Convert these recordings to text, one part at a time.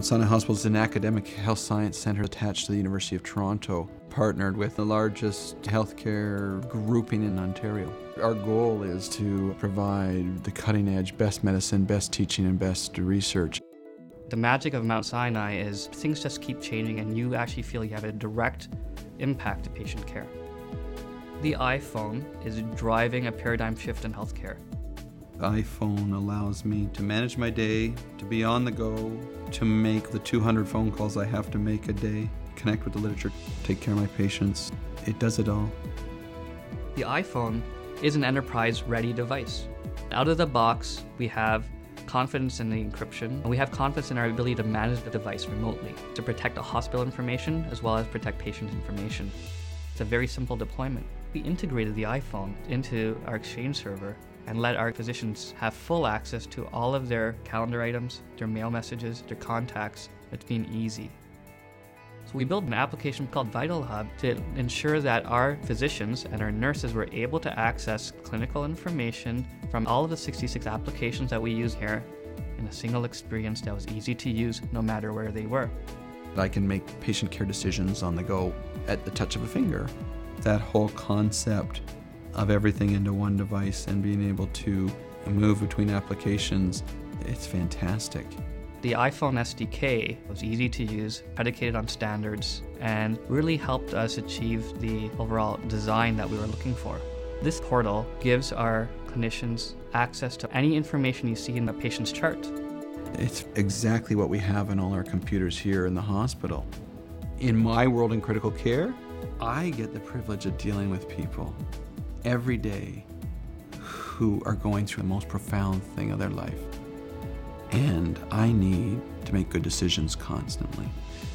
Mount Sinai Hospital is an academic health science center attached to the University of Toronto, partnered with the largest healthcare grouping in Ontario. Our goal is to provide the cutting edge, best medicine, best teaching, and best research. The magic of Mount Sinai is things just keep changing and you actually feel you have a direct impact to patient care. The iPhone is driving a paradigm shift in healthcare. IPhone allows me to manage my day, to be on the go, to make the 200 phone calls I have to make a day, connect with the literature, take care of my patients. It does it all. The iPhone is an enterprise ready device. Out of the box, we have confidence in the encryption. And we have confidence in our ability to manage the device remotely to protect the hospital information as well as protect patient information. It's a very simple deployment. We integrated the iPhone into our Exchange server and let our physicians have full access to all of their calendar items, their mail messages, their contacts. It's been easy. So we built an application called Vital Hub to ensure that our physicians and our nurses were able to access clinical information from all of the 66 applications that we use here in a single experience that was easy to use no matter where they were. I can make patient care decisions on the go at the touch of a finger. That whole concept of everything into one device and being able to move between applications, it's fantastic. The iPhone SDK was easy to use, predicated on standards, and really helped us achieve the overall design that we were looking for. This portal gives our clinicians access to any information you see in the patient's chart. It's exactly what we have in all our computers here in the hospital. In my world in critical care, I get the privilege of dealing with people every day who are going through the most profound thing of their life. And I need to make good decisions constantly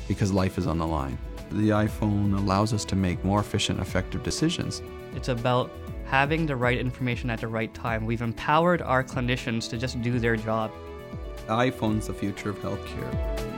because life is on the line. The iPhone allows us to make more efficient, effective decisions. It's about having the right information at the right time. We've empowered our clinicians to just do their job. The iPhone's the future of healthcare.